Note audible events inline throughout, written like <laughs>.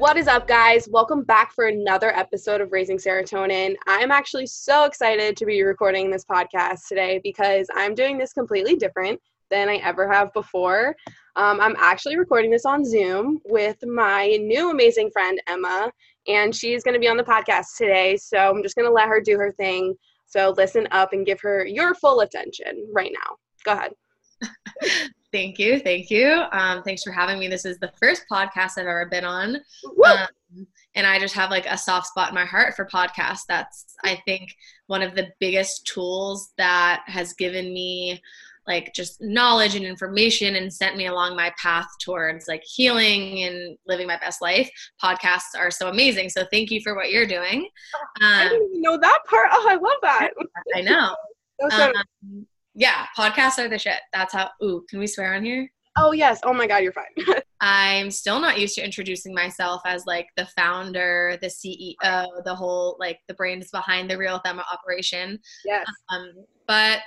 What is up, guys? Welcome back for another episode of Raising Serotonin. I'm actually so excited to be recording this podcast today because I'm doing this completely different than I ever have before. Um, I'm actually recording this on Zoom with my new amazing friend, Emma, and she's going to be on the podcast today. So I'm just going to let her do her thing. So listen up and give her your full attention right now. Go ahead. <laughs> Thank you. Thank you. Um, thanks for having me. This is the first podcast I've ever been on. Um, and I just have like a soft spot in my heart for podcasts. That's, I think, one of the biggest tools that has given me like just knowledge and information and sent me along my path towards like healing and living my best life. Podcasts are so amazing. So thank you for what you're doing. Um, I didn't even know that part. Oh, I love that. <laughs> I know. <laughs> um, yeah, podcasts are the shit. That's how. Ooh, can we swear on here? Oh yes. Oh my god, you're fine. <laughs> I'm still not used to introducing myself as like the founder, the CEO, the whole like the brains behind the Real Emma operation. Yes. Um, but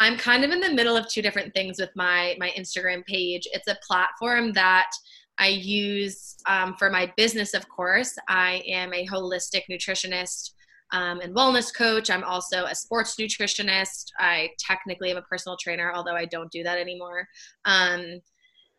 I'm kind of in the middle of two different things with my my Instagram page. It's a platform that I use um, for my business, of course. I am a holistic nutritionist um, and wellness coach. I'm also a sports nutritionist. I technically am a personal trainer, although I don't do that anymore. Um,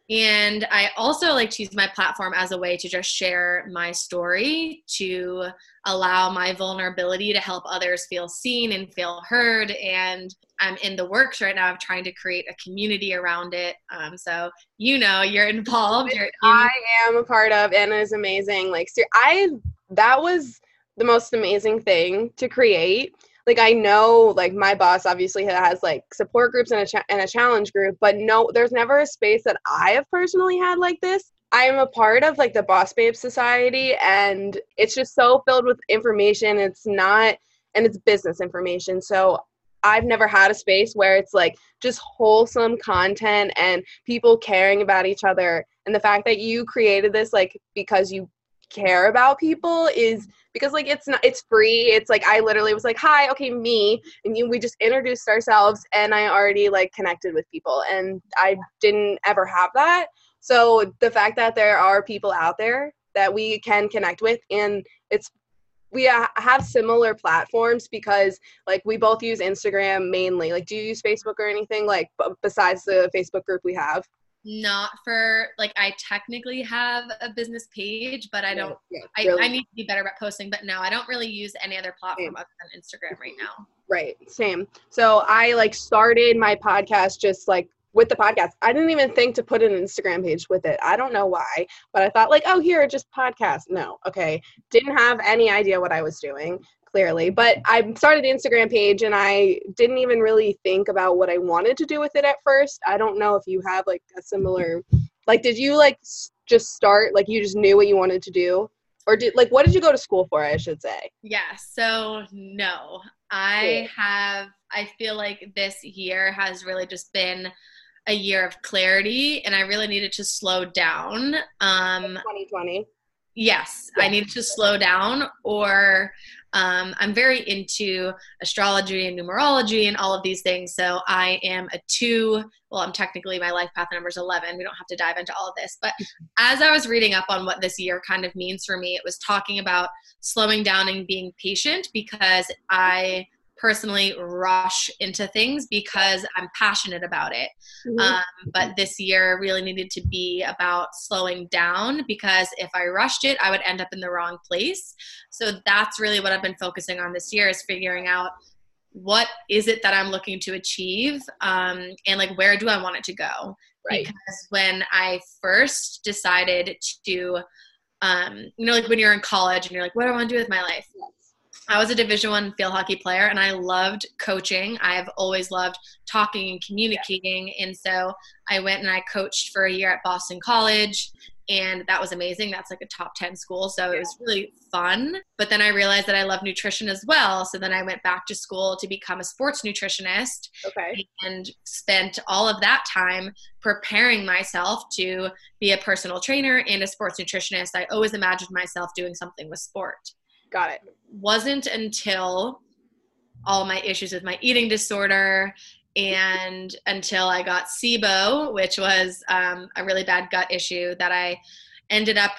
and I also like to use my platform as a way to just share my story, to allow my vulnerability to help others feel seen and feel heard. And I'm in the works right now of trying to create a community around it. Um, so you know, you're involved. You're in- I am a part of, and it's amazing. Like, I that was the most amazing thing to create. Like i know like my boss obviously has like support groups and a, cha- and a challenge group but no there's never a space that i have personally had like this. I am a part of like the boss babe society and it's just so filled with information. It's not and it's business information. So I've never had a space where it's like just wholesome content and people caring about each other. And the fact that you created this like because you care about people is because like it's not it's free. It's like i literally was like hi okay me and you we just introduced ourselves and i already like connected with people and i didn't ever have that. So the fact that there are people out there that we can connect with and it's we have similar platforms because like we both use instagram mainly. Like do you use facebook or anything? Like besides the facebook group we have not for like I technically have a business page, but I don't. Yeah, yeah, really. I, I need to be better about posting. But no, I don't really use any other platform same. other than Instagram right now. Right, same. So I like started my podcast just like with the podcast. I didn't even think to put an Instagram page with it. I don't know why, but I thought like, oh, here, just podcast. No, okay. Didn't have any idea what I was doing clearly. But I started the Instagram page and I didn't even really think about what I wanted to do with it at first. I don't know if you have like a similar like did you like just start like you just knew what you wanted to do? Or did like what did you go to school for, I should say? Yeah, so no. I have I feel like this year has really just been a year of clarity and I really needed to slow down. Um 2020 yes, I needed to slow down or um, I'm very into astrology and numerology and all of these things. So I am a two. Well, I'm technically my life path number is 11. We don't have to dive into all of this. But <laughs> as I was reading up on what this year kind of means for me, it was talking about slowing down and being patient because I personally rush into things because I'm passionate about it. Mm-hmm. Um, but this year really needed to be about slowing down because if I rushed it, I would end up in the wrong place. So that's really what I've been focusing on this year is figuring out what is it that I'm looking to achieve um, and like where do I want it to go. Right. Because when I first decided to, um, you know, like when you're in college and you're like, what do I want to do with my life? Yes I was a Division One field hockey player, and I loved coaching. I've always loved talking and communicating, and so I went and I coached for a year at Boston College, and that was amazing. That's like a top ten school, so it was really fun. But then I realized that I love nutrition as well, so then I went back to school to become a sports nutritionist. Okay. And spent all of that time preparing myself to be a personal trainer and a sports nutritionist. I always imagined myself doing something with sport. Got it. Wasn't until all my issues with my eating disorder and until I got SIBO, which was um, a really bad gut issue, that I ended up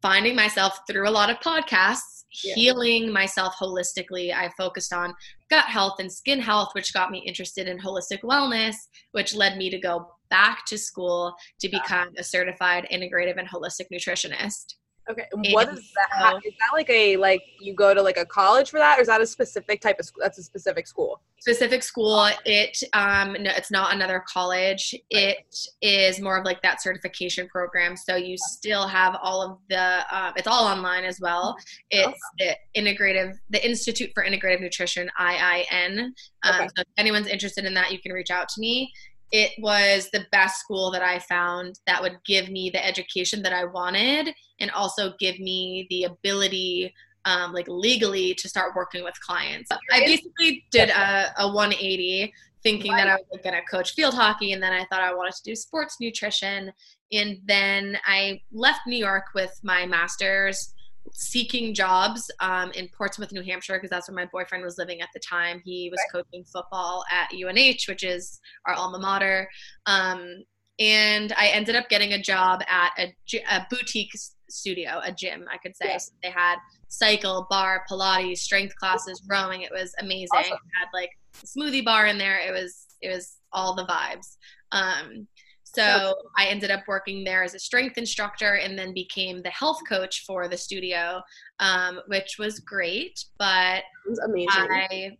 finding myself through a lot of podcasts, yeah. healing myself holistically. I focused on gut health and skin health, which got me interested in holistic wellness, which led me to go back to school to become a certified integrative and holistic nutritionist. Okay. What is that? So, is that like a like you go to like a college for that, or is that a specific type of school? That's a specific school. Specific school. It um no, it's not another college. It is more of like that certification program. So you still have all of the. Um, it's all online as well. It's the integrative, the Institute for Integrative Nutrition (IIN). Um, okay. So if anyone's interested in that, you can reach out to me it was the best school that I found that would give me the education that I wanted and also give me the ability um, like legally to start working with clients. I basically did a, a 180 thinking that I was going to coach field hockey and then I thought I wanted to do sports nutrition. And then I left New York with my master's seeking jobs um, in Portsmouth, New Hampshire, because that's where my boyfriend was living at the time. He was right. coaching football at UNH, which is our alma mater. Um, and I ended up getting a job at a, a boutique studio, a gym, I could say. Yeah. So they had cycle, bar, Pilates, strength classes, rowing. It was amazing. Awesome. It had like a smoothie bar in there. It was it was all the vibes. Um, so I ended up working there as a strength instructor and then became the health coach for the studio, um, which was great. But was amazing. I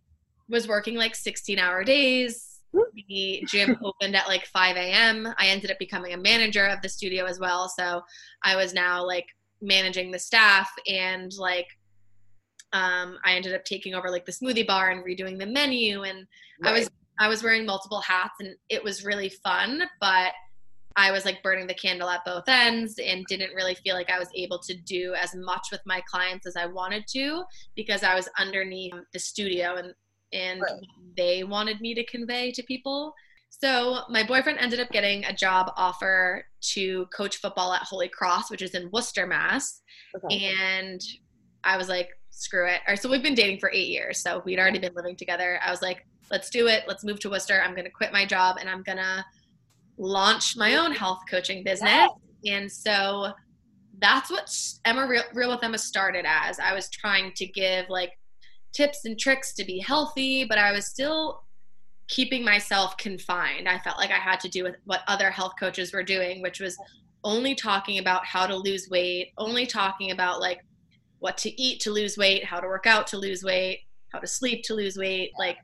was working like 16 hour days. The gym opened at like 5 a.m. I ended up becoming a manager of the studio as well. So I was now like managing the staff and like um, I ended up taking over like the smoothie bar and redoing the menu and right. I was I was wearing multiple hats and it was really fun, but I was like burning the candle at both ends and didn't really feel like I was able to do as much with my clients as I wanted to because I was underneath the studio and and right. they wanted me to convey to people. So my boyfriend ended up getting a job offer to coach football at Holy Cross, which is in Worcester, Mass. Okay. And I was like, screw it. Or so we've been dating for eight years. So we'd already been living together. I was like, let's do it. Let's move to Worcester. I'm gonna quit my job and I'm gonna launch my own health coaching business. And so that's what Emma Real, Real with Emma started as. I was trying to give like tips and tricks to be healthy, but I was still keeping myself confined. I felt like I had to do with what other health coaches were doing, which was only talking about how to lose weight, only talking about like what to eat to lose weight, how to work out to lose weight, how to sleep to lose weight, like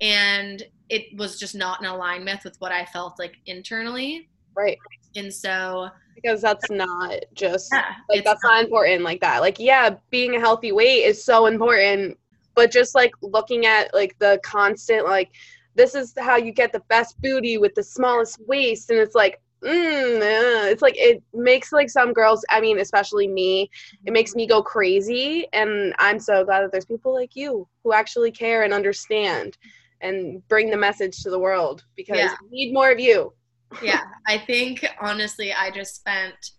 and it was just not in alignment with what I felt like internally. Right. And so because that's not just yeah, like that's not, not important like that. Like yeah, being a healthy weight is so important, but just like looking at like the constant like this is how you get the best booty with the smallest waist and it's like mm, uh, it's like it makes like some girls i mean especially me it makes me go crazy and i'm so glad that there's people like you who actually care and understand and bring the message to the world because yeah. we need more of you. <laughs> yeah, I think honestly, I just spent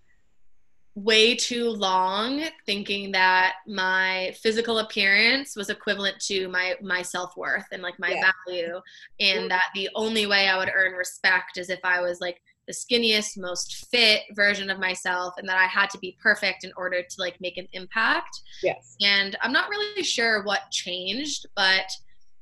way too long thinking that my physical appearance was equivalent to my my self-worth and like my yeah. value and mm-hmm. that the only way I would earn respect is if I was like the skinniest most fit version of myself and that I had to be perfect in order to like make an impact. Yes. And I'm not really sure what changed, but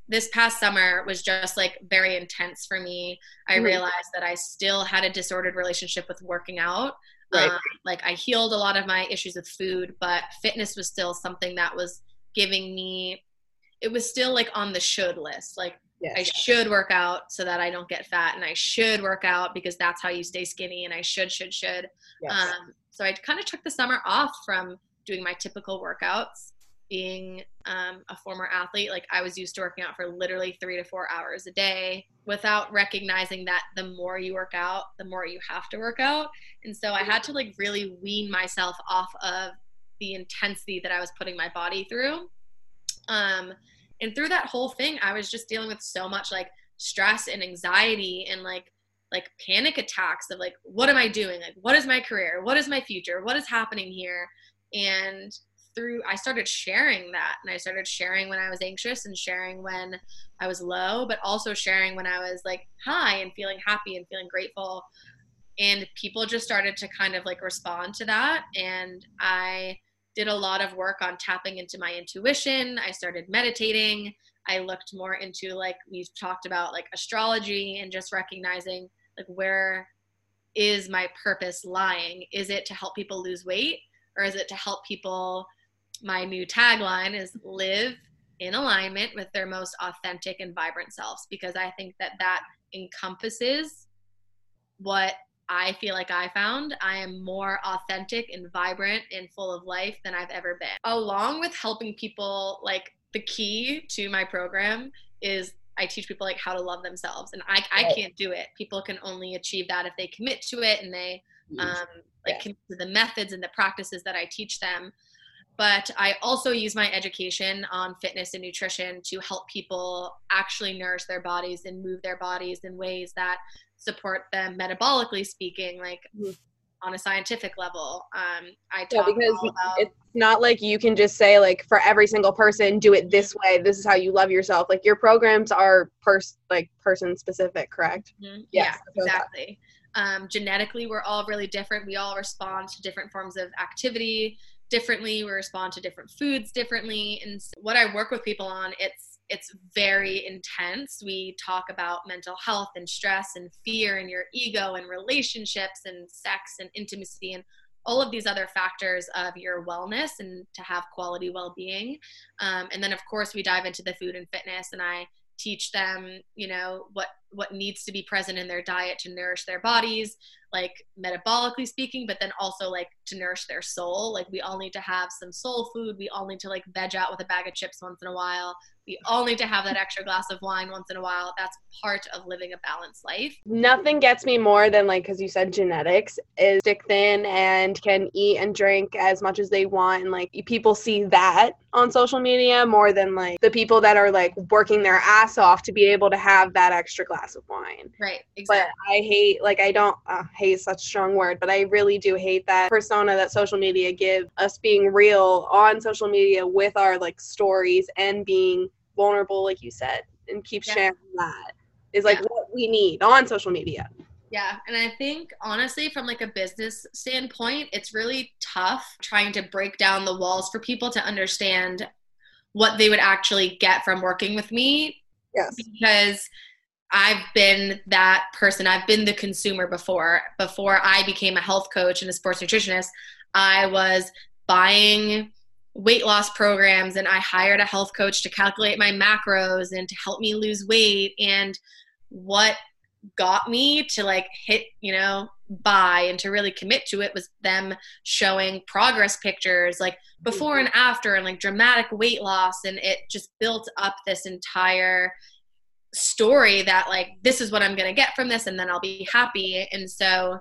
this past summer was just like very intense for me. I mm-hmm. realized that I still had a disordered relationship with working out. Right. Um, like I healed a lot of my issues with food, but fitness was still something that was giving me. It was still like on the should list. Like yes. I should work out so that I don't get fat, and I should work out because that's how you stay skinny. And I should, should, should. Yes. Um, so I kind of took the summer off from doing my typical workouts being um, a former athlete, like I was used to working out for literally three to four hours a day without recognizing that the more you work out, the more you have to work out. And so I had to like really wean myself off of the intensity that I was putting my body through. Um, and through that whole thing, I was just dealing with so much like stress and anxiety and like like panic attacks of like what am i doing like what is my career what is my future what is happening here and through I started sharing that and I started sharing when I was anxious and sharing when I was low, but also sharing when I was like high and feeling happy and feeling grateful. And people just started to kind of like respond to that. And I did a lot of work on tapping into my intuition. I started meditating. I looked more into like we've talked about like astrology and just recognizing like where is my purpose lying? Is it to help people lose weight or is it to help people my new tagline is live in alignment with their most authentic and vibrant selves because I think that that encompasses what I feel like I found. I am more authentic and vibrant and full of life than I've ever been. Along with helping people, like the key to my program is I teach people like how to love themselves, and I I can't do it. People can only achieve that if they commit to it and they um, like yeah. commit to the methods and the practices that I teach them but I also use my education on fitness and nutrition to help people actually nourish their bodies and move their bodies in ways that support them metabolically speaking, like mm-hmm. on a scientific level. Um, I talk yeah, because about, it's not like you can just say like for every single person, do it this way. This is how you love yourself. Like your programs are pers like person specific, correct? Mm-hmm. Yes, yeah, exactly. Um, genetically, we're all really different. We all respond to different forms of activity differently we respond to different foods differently. And so what i work with people on it's it's very intense. We talk about mental health and stress and fear and your ego and relationships and sex and intimacy and all of these other factors of your wellness and to have quality well-being. Um, and then of course we dive into the food and fitness. And i teach them you know what what needs to be present in their diet to nourish their bodies like metabolically speaking but then also like to nourish their soul. Like we all need to have some soul food. We all need to like veg out with a bag of chips once in a while we all need to have that extra glass of wine once in a while. That's part of living a balanced life. Nothing gets me more than like because you said genetics is stick thin and can eat and drink as much as they want and like people see that on social media more than like the people that are like working their ass off to be able to have that extra glass of wine. Right exactly. But i hate like i don't uh, hate such a strong word but i really do hate that persona that social media give us being real on social media with our like stories and being vulnerable like you said and keep yeah. sharing that is like yeah. what we need on social media yeah, and I think honestly, from like a business standpoint, it's really tough trying to break down the walls for people to understand what they would actually get from working with me. Yes. Because I've been that person. I've been the consumer before. Before I became a health coach and a sports nutritionist, I was buying weight loss programs and I hired a health coach to calculate my macros and to help me lose weight. And what got me to like hit, you know, buy and to really commit to it was them showing progress pictures like before and after and like dramatic weight loss. And it just built up this entire story that like this is what I'm going to get from this and then I'll be happy. And so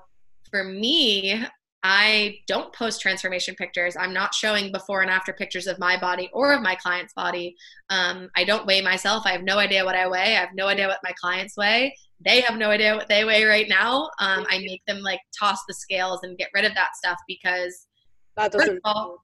for me, I don't post transformation pictures. I'm not showing before and after pictures of my body or of my client's body. Um, I don't weigh myself. I have no idea what I weigh. I have no idea what my clients weigh. They have no idea what they weigh right now. Um, I make them like toss the scales and get rid of that stuff because, that doesn't. All,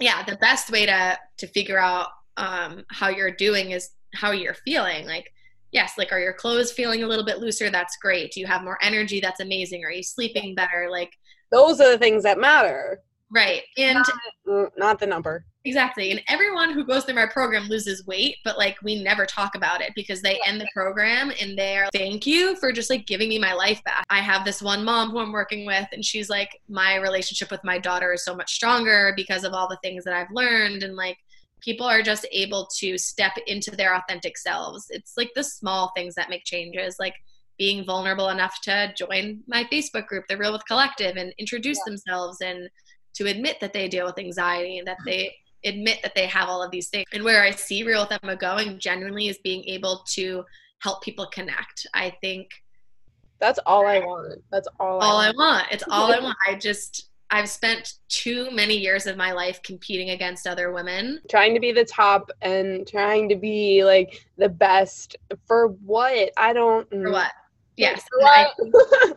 yeah, the best way to to figure out um, how you're doing is how you're feeling. Like yes, like are your clothes feeling a little bit looser? That's great. Do you have more energy? That's amazing. Are you sleeping better? Like those are the things that matter. Right. And not, mm, not the number. Exactly. And everyone who goes through my program loses weight, but like we never talk about it because they end the program and they're thank you for just like giving me my life back. I have this one mom who I'm working with and she's like my relationship with my daughter is so much stronger because of all the things that I've learned and like people are just able to step into their authentic selves. It's like the small things that make changes like being vulnerable enough to join my Facebook group, the Real with Collective and introduce yeah. themselves and to admit that they deal with anxiety and that they admit that they have all of these things. And where I see Real with Emma going genuinely is being able to help people connect. I think that's all I want. That's all all I want. I want. It's all I want. I just I've spent too many years of my life competing against other women. Trying to be the top and trying to be like the best for what? I don't For what? Yes. For. I, <laughs>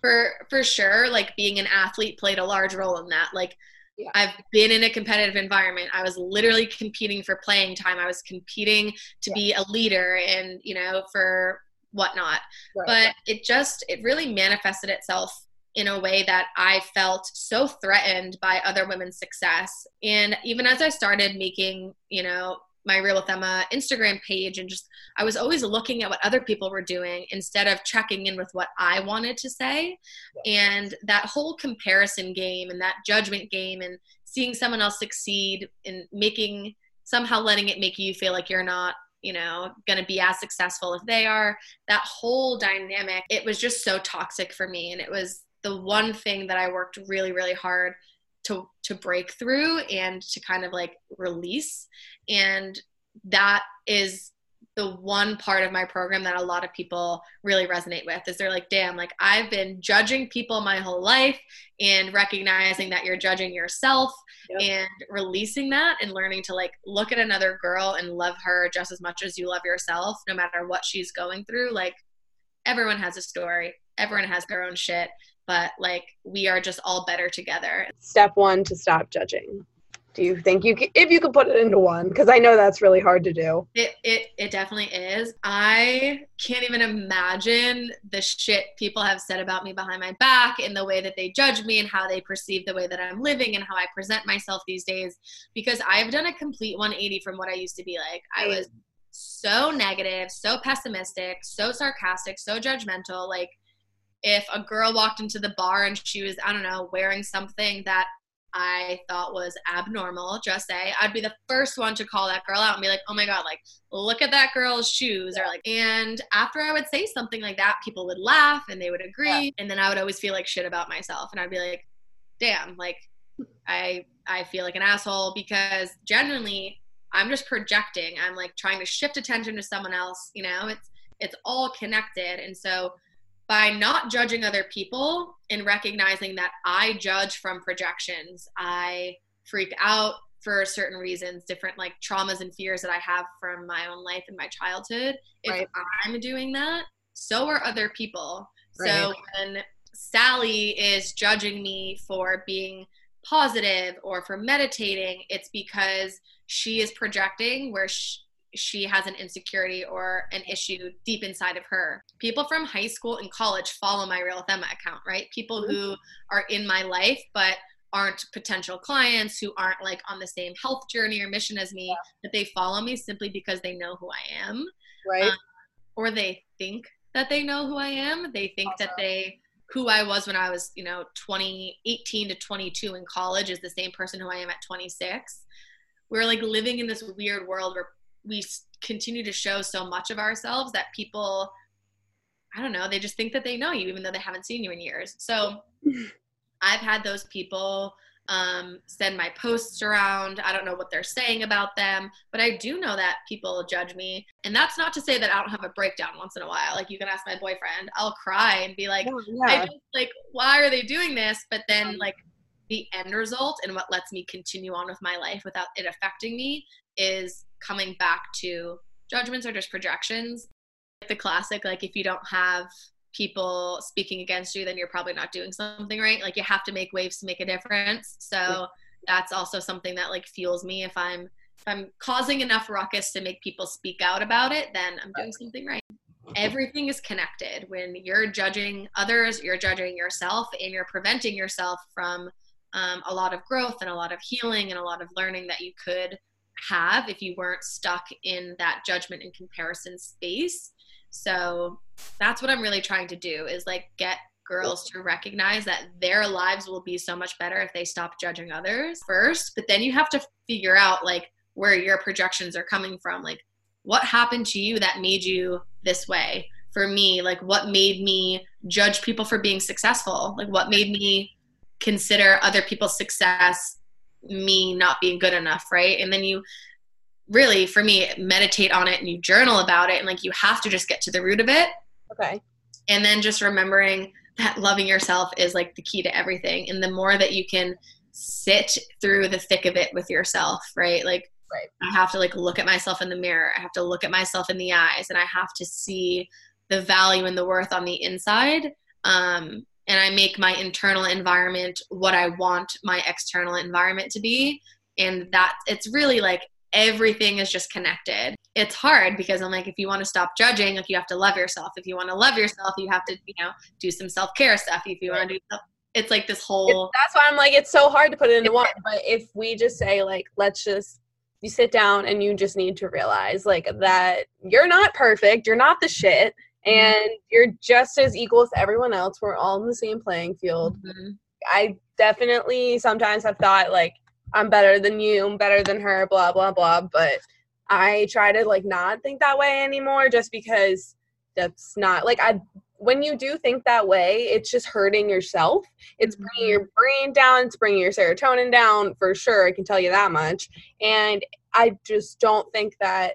for for sure like being an athlete played a large role in that. Like yeah. I've been in a competitive environment. I was literally competing for playing time. I was competing to yeah. be a leader and, you know, for whatnot. Right. But it just, it really manifested itself in a way that I felt so threatened by other women's success. And even as I started making, you know, my Real with Emma Instagram page and just I was always looking at what other people were doing instead of checking in with what I wanted to say. And that whole comparison game and that judgment game and seeing someone else succeed and making somehow letting it make you feel like you're not you know going to be as successful if they are that whole dynamic it was just so toxic for me and it was the one thing that I worked really really hard to to break through and to kind of like release. And that is the one part of my program that a lot of people really resonate with is they're like damn like i've been judging people my whole life and recognizing that you're judging yourself yep. and releasing that and learning to like look at another girl and love her just as much as you love yourself no matter what she's going through. Like everyone has a story. Everyone has their own shit but like we are just all better together. Step one to stop judging. Do you think you could, if you could put it into one? Because I know that's really hard to do. It, it it definitely is. I can't even imagine the shit people have said about me behind my back and the way that they judge me and how they perceive the way that I'm living and how I present myself these days. Because I've done a complete 180 from what I used to be like. I was so negative, so pessimistic, so sarcastic, so judgmental. Like if a girl walked into the bar and she was, I don't know, wearing something that I thought was abnormal, just say, I'd be the first one to call that girl out and be like, oh my God, like, look at that girl's shoes. Or like, and after I would say something like that, people would laugh and they would agree. Yeah. And then I would always feel like shit about myself. And I'd be like, damn, like, I, I feel like an asshole because genuinely I'm just projecting. I'm like trying to shift attention to someone else, you know, it's, it's all connected. And so by not judging other people and recognizing that I judge from projections. I freak out for certain reasons, different like traumas and fears that I have from my own life and my childhood. If. I'm doing that, so are other people. Right. So when Sally is judging me for being positive or for meditating, it's because she is projecting where she, she has an insecurity or an issue deep inside of her. People from high school and college follow my Real with Emma account, right? People who are in my life but aren't potential clients, who aren't like on the same health journey or mission as me, that they follow me simply because they know who I am. Right. Um, or they think that they know who I am. They think awesome. that they who I was when I was, you know, 2018 to 22 in college is the same person who I am at 26. We're like living in this weird world where we continue to show so much of ourselves that people i don't know they just think that they know you even though they haven't seen you in years. So <laughs> i've had those people um, send my posts around. I don't know what they're saying about them but i do know that people judge me. And that's not to say that i don't have a breakdown once in a while. Like you can ask my boyfriend. I'll cry and be like oh, yeah. just, like why are they doing this? But then like the end result and what lets me continue on with my life without it affecting me is coming back to judgments are just projections. The classic, like if you don't have people speaking against you, then you're probably not doing something right. Like you have to make waves to make a difference. So that's also something that like fuels me. If I'm if I'm causing enough ruckus to make people speak out about it, then I'm doing something right. Everything is connected. When you're judging others, you're judging yourself, and you're preventing yourself from um, a lot of growth and a lot of healing and a lot of learning that you could have if you weren't stuck in that judgment and comparison space. So that's what I'm really trying to do is like get girls to recognize that their lives will be so much better if they stop judging others first. But then you have to figure out like where your projections are coming from. Like what happened to you that made you this way? For me, like what made me judge people for being successful? Like what made me consider other people's success me not being good enough, right? And then you really, for me, meditate on it and you journal about it. And like you have to just get to the root of it. Okay. And then just remembering that loving yourself is like the key to everything. And the more that you can sit through the thick of it with yourself, right? Like, right. I have to like look at myself in the mirror. I have to look at myself in the eyes and I have to see the value and the worth on the inside. Um, and I make my internal environment what I want my external environment to be. And that it's really like everything is just connected. It's hard because I'm like, if you want to stop judging, like you have to love yourself. If you want to love yourself, you have to, you know, do some self care stuff. If you want to do stuff, it's like this whole. It's, that's why I'm like, it's so hard to put it into one. But if we just say like, let's just you sit down and you just need to realize like that you're not perfect, you're not the shit. And you're just as equal as everyone else. We're all in the same playing field. Mm-hmm. I definitely sometimes have thought like I'm better than you, I'm better than her, blah blah blah. But I try to like not think that way anymore, just because that's not like I. When you do think that way, it's just hurting yourself. It's bringing your mm-hmm. brain down. It's bringing your serotonin down for sure. I can tell you that much. And I just don't think that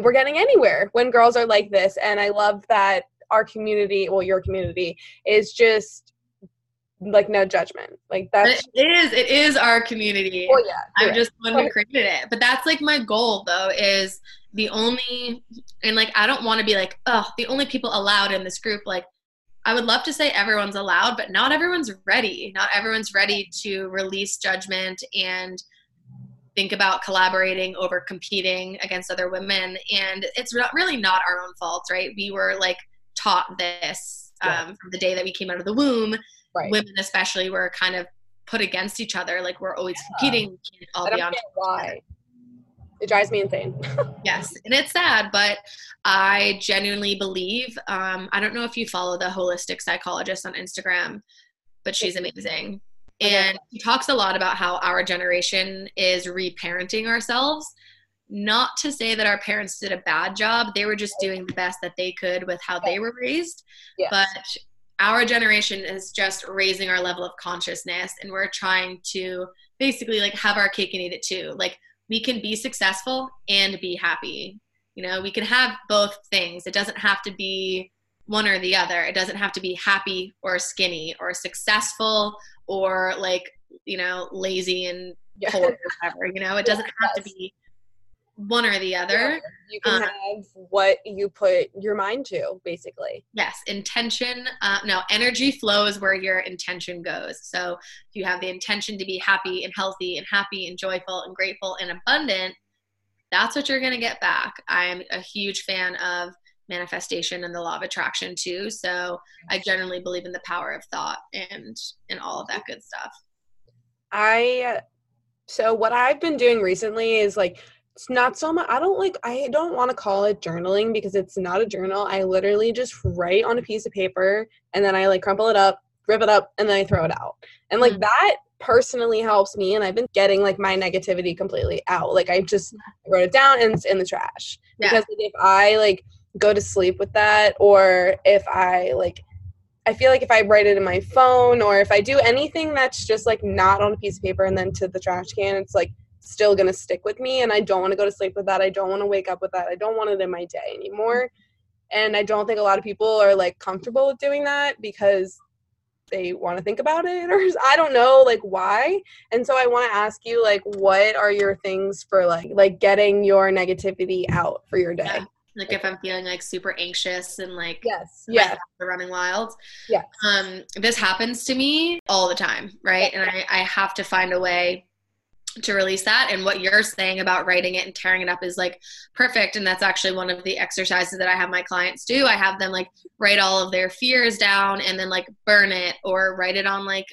we're getting anywhere when girls are like this. And i love that our community well your community is just like no judgment. Like that it is it is our community. Oh yeah i'm just one who created it. But that's like my goal though is the only and like i don't want to be like oh the only people allowed in this group like i would love to say everyone's allowed but not everyone's ready. Not everyone's ready to release judgment and think about collaborating over competing against other women. And it's really not our own fault right? We were like taught this um, from the day that we came out of the womb. Right. women especially were kind of put against each other like we're always yeah. competing we can't all I be on why. it drives me insane. <laughs> Yes and it's sad but i genuinely believe um, i don't know if you follow the holistic psychologist on instagram but she's amazing and he talks a lot about how our generation is reparenting ourselves. Not to say that our parents did a bad job, they were just doing the best that they could with how they were raised. Yes. But our generation is just raising our level of consciousness and we're trying to basically like have our cake and eat it too. Like we can be successful and be happy. You know, we can have both things. It doesn't have to be one or the other. It doesn't have to be happy or skinny or successful or like you know lazy and yeah. poor or whatever you know it doesn't yes. have to be one or the other you can um, have what you put your mind to basically yes intention uh, no energy flows where your intention goes so if you have the intention to be happy and healthy and happy and joyful and grateful and abundant that's what you're going to get back i'm a huge fan of manifestation and the law of attraction too. So I generally believe in the power of thought and and all of that good stuff. I so what I've been doing recently is like it's not so much I don't like I don't want to call it journaling because it's not a journal. I literally just write on a piece of paper and then I like crumple it up, rip it up and then I throw it out. And like mm-hmm. that personally helps me and I've been getting like my negativity completely out. Like I just wrote it down and it's in the trash. Yeah. Because if I like go to sleep with that or if I like I feel like if I write it in my phone or if I do anything that's just like not on a piece of paper and then to the trash can, it's like still gonna stick with me and I don't want to go to sleep with that. I don't want to wake up with that. I don't want it in my day anymore. And I don't think a lot of people are like comfortable with doing that because they want to think about it <laughs> or I don't know like why. And so I want to ask you like what are your things for like like getting your negativity out for your day? Yeah like if i'm feeling like super anxious and like yes yeah running wild. Yeah um this happens to me all the time right? And I, I have to find a way to release that. And what you're saying about writing it and tearing it up is like perfect. And that's actually one of the exercises that i have my clients do. I have them like write all of their fears down and then like burn it or write it on like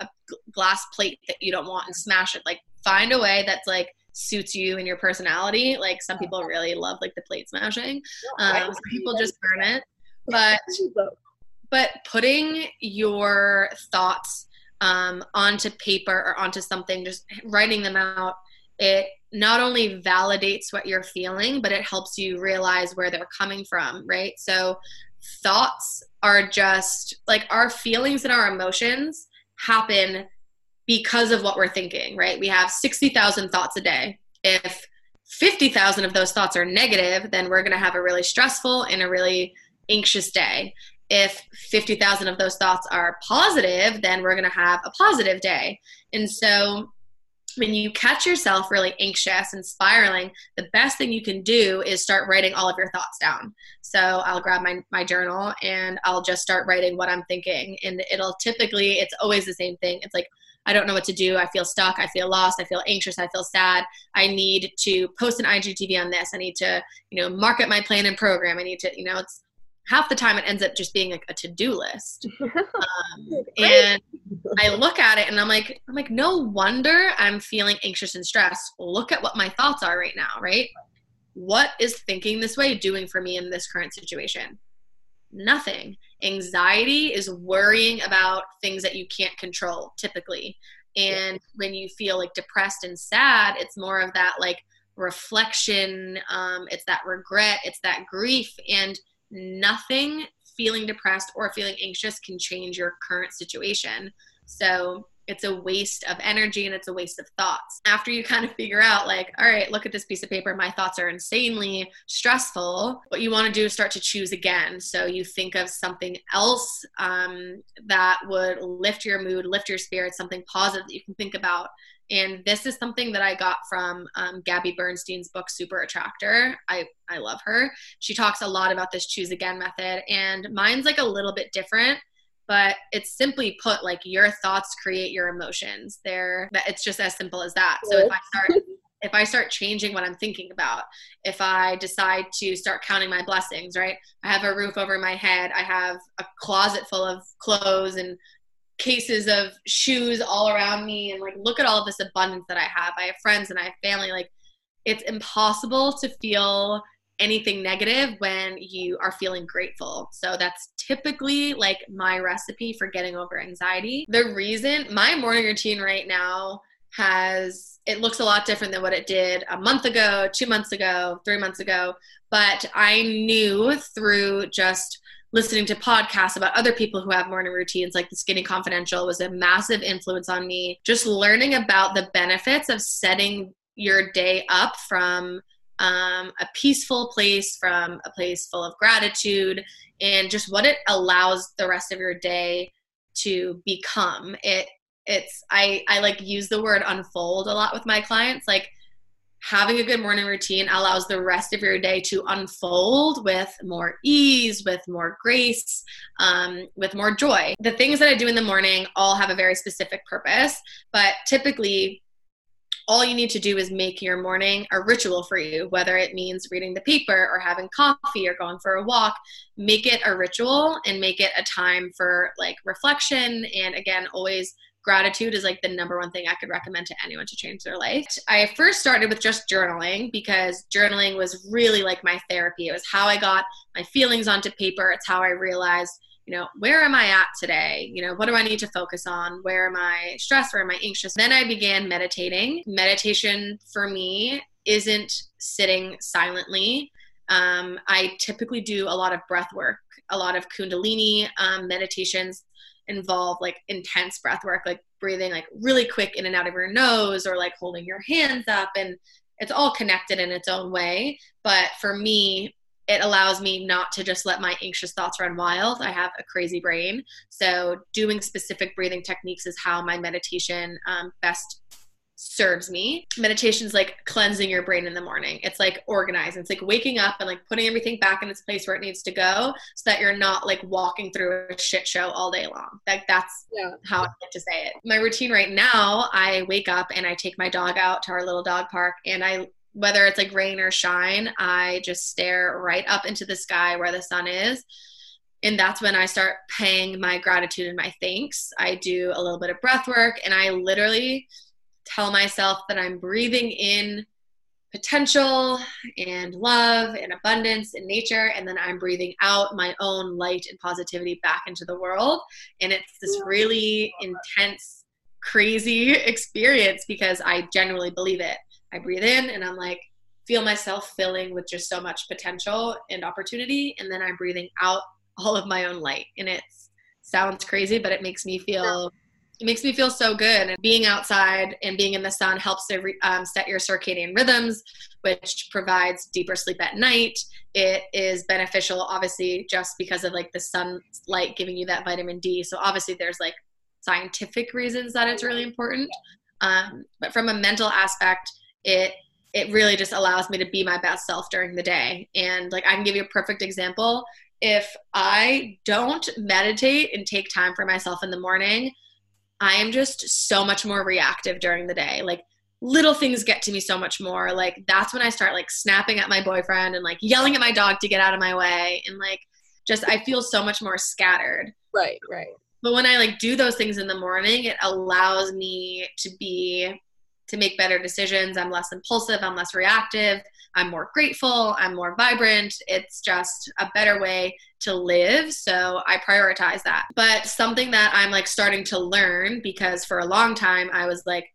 a glass plate that you don't want and smash it. Like find a way that's like suits you and your personality. Like some people really love like the plate smashing. Um, some people just burn it. But but putting your thoughts um, onto paper or onto something, just writing them out, it not only validates what you're feeling, but it helps you realize where they're coming from, right? So thoughts are just like our feelings and our emotions happen because of what we're thinking, right? We have 60,000 thoughts a day. If 50,000 of those thoughts are negative, then we're going to have a really stressful and a really anxious day. If 50,000 of those thoughts are positive, then we're going to have a positive day. And so when you catch yourself really anxious and spiraling, the best thing you can do is start writing all of your thoughts down. So I'll grab my, my journal and I'll just start writing what I'm thinking. And it'll typically, it's always the same thing. It's like, I don't know what to do. I feel stuck. I feel lost. I feel anxious. I feel sad. I need to post an IGTV on this. I need to, you know, market my plan and program. I need to, you know, it's half the time it ends up just being like a to-do list <laughs> um, and i look at it and i'm like i'm like no wonder i'm feeling anxious and stressed look at what my thoughts are right now right what is thinking this way doing for me in this current situation nothing. Anxiety is worrying about things that you can't control typically. And when you feel like depressed and sad it's more of that like reflection um, it's that regret it's that grief and nothing feeling depressed or feeling anxious can change your current situation. So it's a waste of energy and it's a waste of thoughts. After you kind of figure out, like, all right, look at this piece of paper, my thoughts are insanely stressful, what you want to do is start to choose again. So you think of something else um, that would lift your mood, lift your spirits, something positive that you can think about. And this is something that I got from um, Gabby Bernstein's book, Super Attractor. I, I love her. She talks a lot about this choose again method, and mine's like a little bit different, but it's simply put like your thoughts create your emotions. They're, it's just as simple as that. So if I start, <laughs> if I start changing what I'm thinking about, if I decide to start counting my blessings, right? I have a roof over my head, I have a closet full of clothes and cases of shoes all around me and like look at all this abundance that I have. I have friends and I have family. Like it's impossible to feel anything negative when you are feeling grateful. So that's typically like my recipe for getting over anxiety. The reason my morning routine right now has it looks a lot different than what it did a month ago, 2 months ago, 3 months ago, but I knew through just listening to podcasts about other people who have morning routines like the skinny confidential was a massive influence on me just learning about the benefits of setting your day up from um, a peaceful place from a place full of gratitude and just what it allows the rest of your day to become it it's i i like use the word unfold a lot with my clients like having a good morning routine allows the rest of your day to unfold with more ease, with more grace, um, with more joy. The things that I do in the morning all have a very specific purpose, but typically, all you need to do is make your morning a ritual for you, whether it means reading the paper or having coffee or going for a walk. Make it a ritual and make it a time for like reflection and again, always gratitude is like the number one thing I could recommend to anyone to change their life. I first started with just journaling because journaling was really like my therapy. It was how I got my feelings onto paper. It's how I realized, you know, where am I at today? You know, what do I need to focus on? Where am I stressed? Where am I anxious? Then I began meditating. Meditation for me isn't sitting silently. Um, I typically do a lot of breath work, a lot of Kundalini um, meditations involve like intense breath work, like breathing like really quick in and out of your nose or like holding your hands up. And it's all connected in its own way. But for me, it allows me not to just let my anxious thoughts run wild. I have a crazy brain. So, doing specific breathing techniques is how my meditation um, best serves me. Meditation is like cleansing your brain in the morning. It's like organizing. It's like waking up and like putting everything back in its place where it needs to go so that you're not like walking through a shit show all day long. Like that's yeah. how I like to say it. My routine right now, I wake up and I take my dog out to our little dog park and I whether it's like rain or shine, I just stare right up into the sky where the sun is. And that's when I start paying my gratitude and my thanks. I do a little bit of breath work and I literally tell myself that I'm breathing in potential and love and abundance in nature and then i'm breathing out my own light and positivity back into the world. And it's this really intense crazy <laughs> experience because i genuinely believe it i breathe in and i'm like feel myself filling with just so much potential and opportunity and then i'm breathing out <laughs> all of my own light and it sounds crazy but it makes me feel it makes me feel so good. And being outside and being in the sun helps to re, um, set your circadian rhythms, which provides deeper sleep at night. It is beneficial, obviously, just because of like the sunlight giving you that vitamin D. So obviously, there's like scientific reasons that it's really important. Um, but from a mental aspect, it it really just allows me to be my best self during the day. And like I can give you a perfect example. If I don't meditate and take time for myself in the morning, I am just so much more reactive during the day. Like little things get to me so much more. Like that's when I start like snapping at my boyfriend and like yelling at my dog to get out of my way and like just I feel so much more scattered. Right, right. But when I like do those things in the morning, it allows me to be to make better decisions. I'm less impulsive, I'm less reactive, I'm more grateful, I'm more vibrant. It's just a better way to live. So I prioritize that. But something that I'm like starting to learn because for a long time I was like,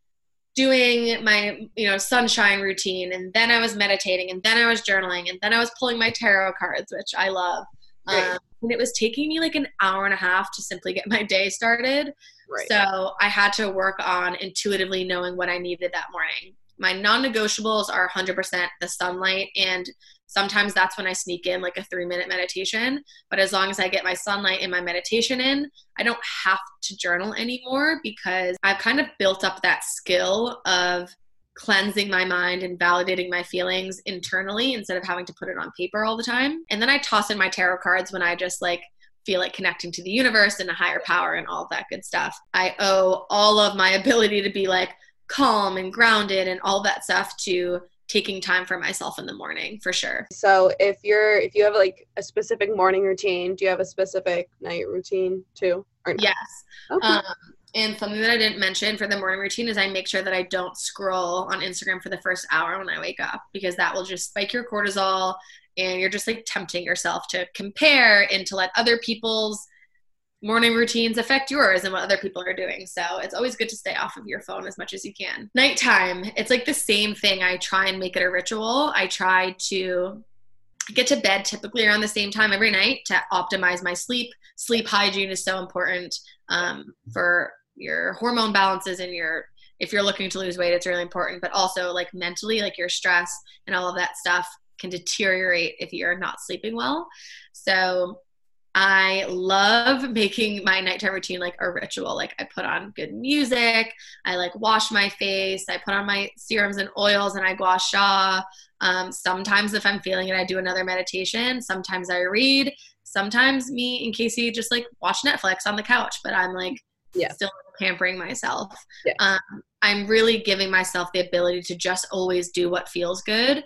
doing my you know sunshine routine and then i was meditating and then i was journaling and then i was pulling my tarot cards which i love um, and it was taking me like an hour and a half to simply get my day started right. so i had to work on intuitively knowing what i needed that morning. My non-negotiables are 100% the sunlight and sometimes that's when i sneak in like a three minute meditation. But as long as i get my sunlight and my meditation in i don't have to journal anymore because i've kind of built up that skill of cleansing my mind and validating my feelings internally instead of having to put it on paper all the time. And then i toss in my tarot cards when i just like feel like connecting to the universe and a higher power and all of that good stuff i owe all of my <laughs> ability to be like calm and grounded and all that stuff to taking time for myself in the morning for sure. So if you're if you have like a specific morning routine, do you have a specific night routine too? Yes. Okay. Um, and something that I didn't mention for the morning routine is I make sure that I don't scroll on Instagram for the first hour when I wake up because that will just spike your cortisol and you're just like tempting yourself to compare and to let other people's morning routines affect yours and what other people are doing. So it's always good to stay off of your phone as much as you can. Nighttime, it's like the same thing. I try and make it a ritual. I try to get to bed typically around the same time every night to optimize my sleep. Sleep hygiene is so important um, for your hormone balances and your if you're looking to lose weight it's really important but also like mentally like your stress and all of that stuff can deteriorate if you're not sleeping well so I love <laughs> making my nighttime routine like a ritual. Like I put on good music, I like wash my face, I put on my serums and oils, and I gua sha. Um, sometimes, if I'm feeling it, I do another meditation. Sometimes I read. Sometimes me and Casey just like watch Netflix on the couch, but I'm like yeah. still pampering myself. Yeah. Um, I'm really giving myself the ability to just always do what feels good.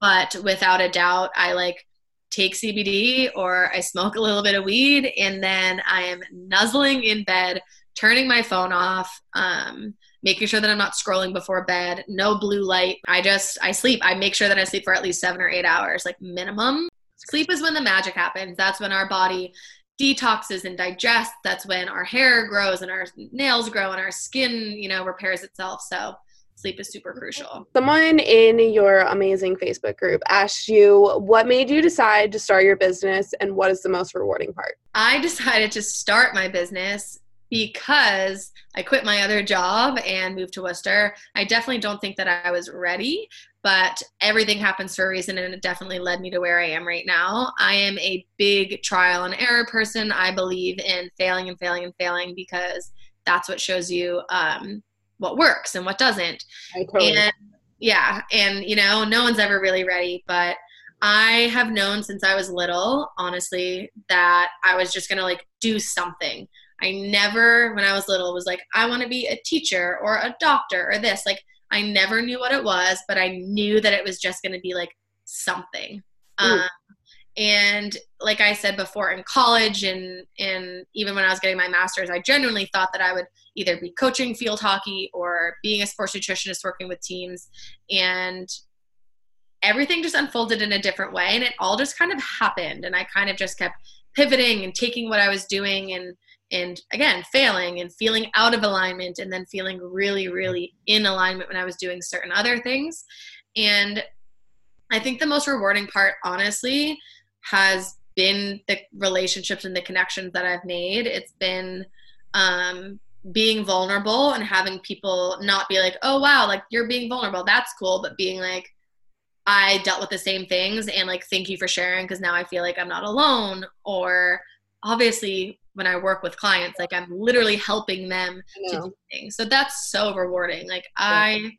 But without a doubt, I like take CBD or I smoke a little bit of weed and then I am nuzzling in bed, turning my phone off, um, making sure that I'm not scrolling before bed, no blue light. I just, I sleep. I make sure that I sleep for at least seven or eight hours, like minimum. Sleep is when the magic happens. That's when our body detoxes and digests. That's when our hair grows and our nails grow and our skin, you know, repairs itself. So, sleep is super crucial. Someone in your amazing Facebook group asked you what made you decide to start your business and what is the most rewarding part? I decided to start my business because I quit my other job and moved to Worcester. I definitely don't think that I was ready, but everything happens for a reason and it definitely led me to where I am right now. I am a big trial and error person. I believe in failing and failing and failing because that's what shows you um, what works and what doesn't. Totally and yeah, and you know, no one's ever really ready, but I have known since I was little, honestly, that I was just gonna like do something. I never, when I was little, was like, I want to be a teacher or a doctor or this. Like, I never knew what it was, but I knew that it was just to be like something. Um, and like I said before, in college and and even when I was getting my master's, I genuinely thought that I would either be coaching field hockey or being a sports nutritionist working with teams. And everything just unfolded in a different way and it all just kind of happened. And I kind of just kept pivoting and taking what I was doing and and again failing and feeling out of alignment and then feeling really, really in alignment when I was doing certain other things. And I think the most rewarding part, honestly, has been the relationships and the connections that I've made. It's been um, being vulnerable and having people not be like, oh, wow, like you're being vulnerable. That's cool. But being like, I dealt with the same things and like, thank you for sharing because now I feel like I'm not alone. Or obviously, when I work with clients, like I'm literally helping them to do things. So that's so rewarding. Like, I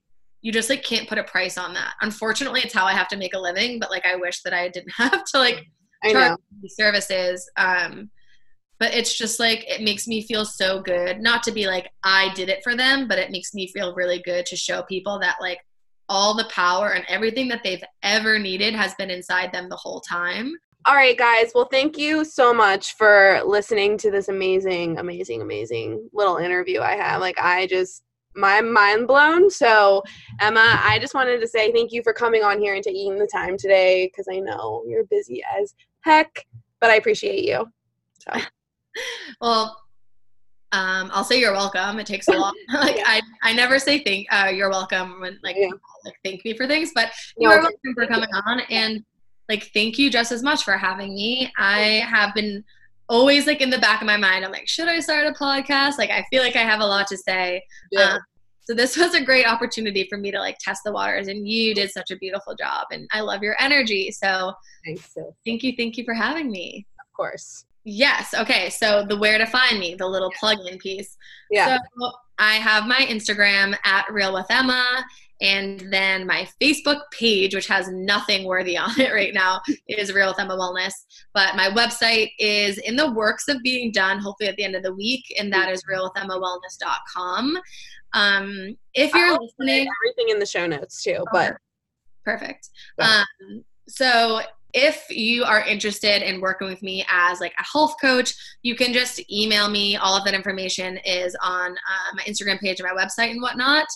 you just like can't put a price on that. Unfortunately, it's how I have to make a living, but like I wish that I didn't <laughs> have to like charge services. Um, but it's just like it makes me feel so good not to be like I did it for them, but it makes me feel really good to show people that like all the power and everything that they've ever needed has been inside them the whole time. All right, guys. Well, thank you so much for listening to this amazing, amazing, amazing little interview I have. Like, I just my mind blown. So, Emma, I just wanted to say thank you for coming on here and taking the time today because I know you're busy as heck, but I appreciate you. So. <laughs> <laughs> well, um, I'll say you're welcome. It takes a lot. <laughs> like. I, I never say thank uh, you're welcome when like, yeah. like thank me for things, but you are welcome for coming on and like thank you just as much for having me. I have been always like in the back of my mind i'm like should i start a podcast like i feel like i have a lot to say yeah. Um, so this <laughs> was a great opportunity for me to like test the waters and you did such a beautiful job and i love your energy so thanks sis. thank you thank you for having me of course yes okay so the where to find me the little plug-in piece yeah so i have my instagram at real with emma and then my Facebook page, which has nothing worthy on it right now, is Real with Emma Wellness. But my website is in the works of being done, hopefully at the end of the week, and that is realwithemmawellness.com. Um, if you're listening, everything in the show notes too. But perfect. Yeah. Um, so if you are interested in working with me as like a health coach you can just email me all of that information is on uh, my instagram page and my website and whatnot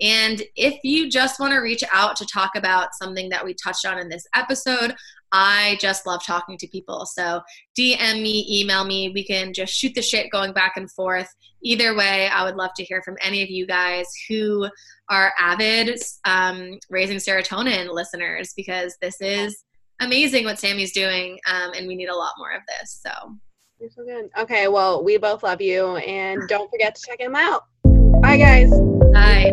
and if you just want to reach out to talk about something that we touched on in this episode, I just love talking to people. So DM me, email me. We can just shoot the shit going back and forth. Either way, I would love to hear from any of you guys who are avid um, raising serotonin listeners because this is amazing what Sammy's doing, um, and we need a lot more of this. So. You're so good. Okay, well, we both love you, and don't forget to check him out. Bye, guys. Bye.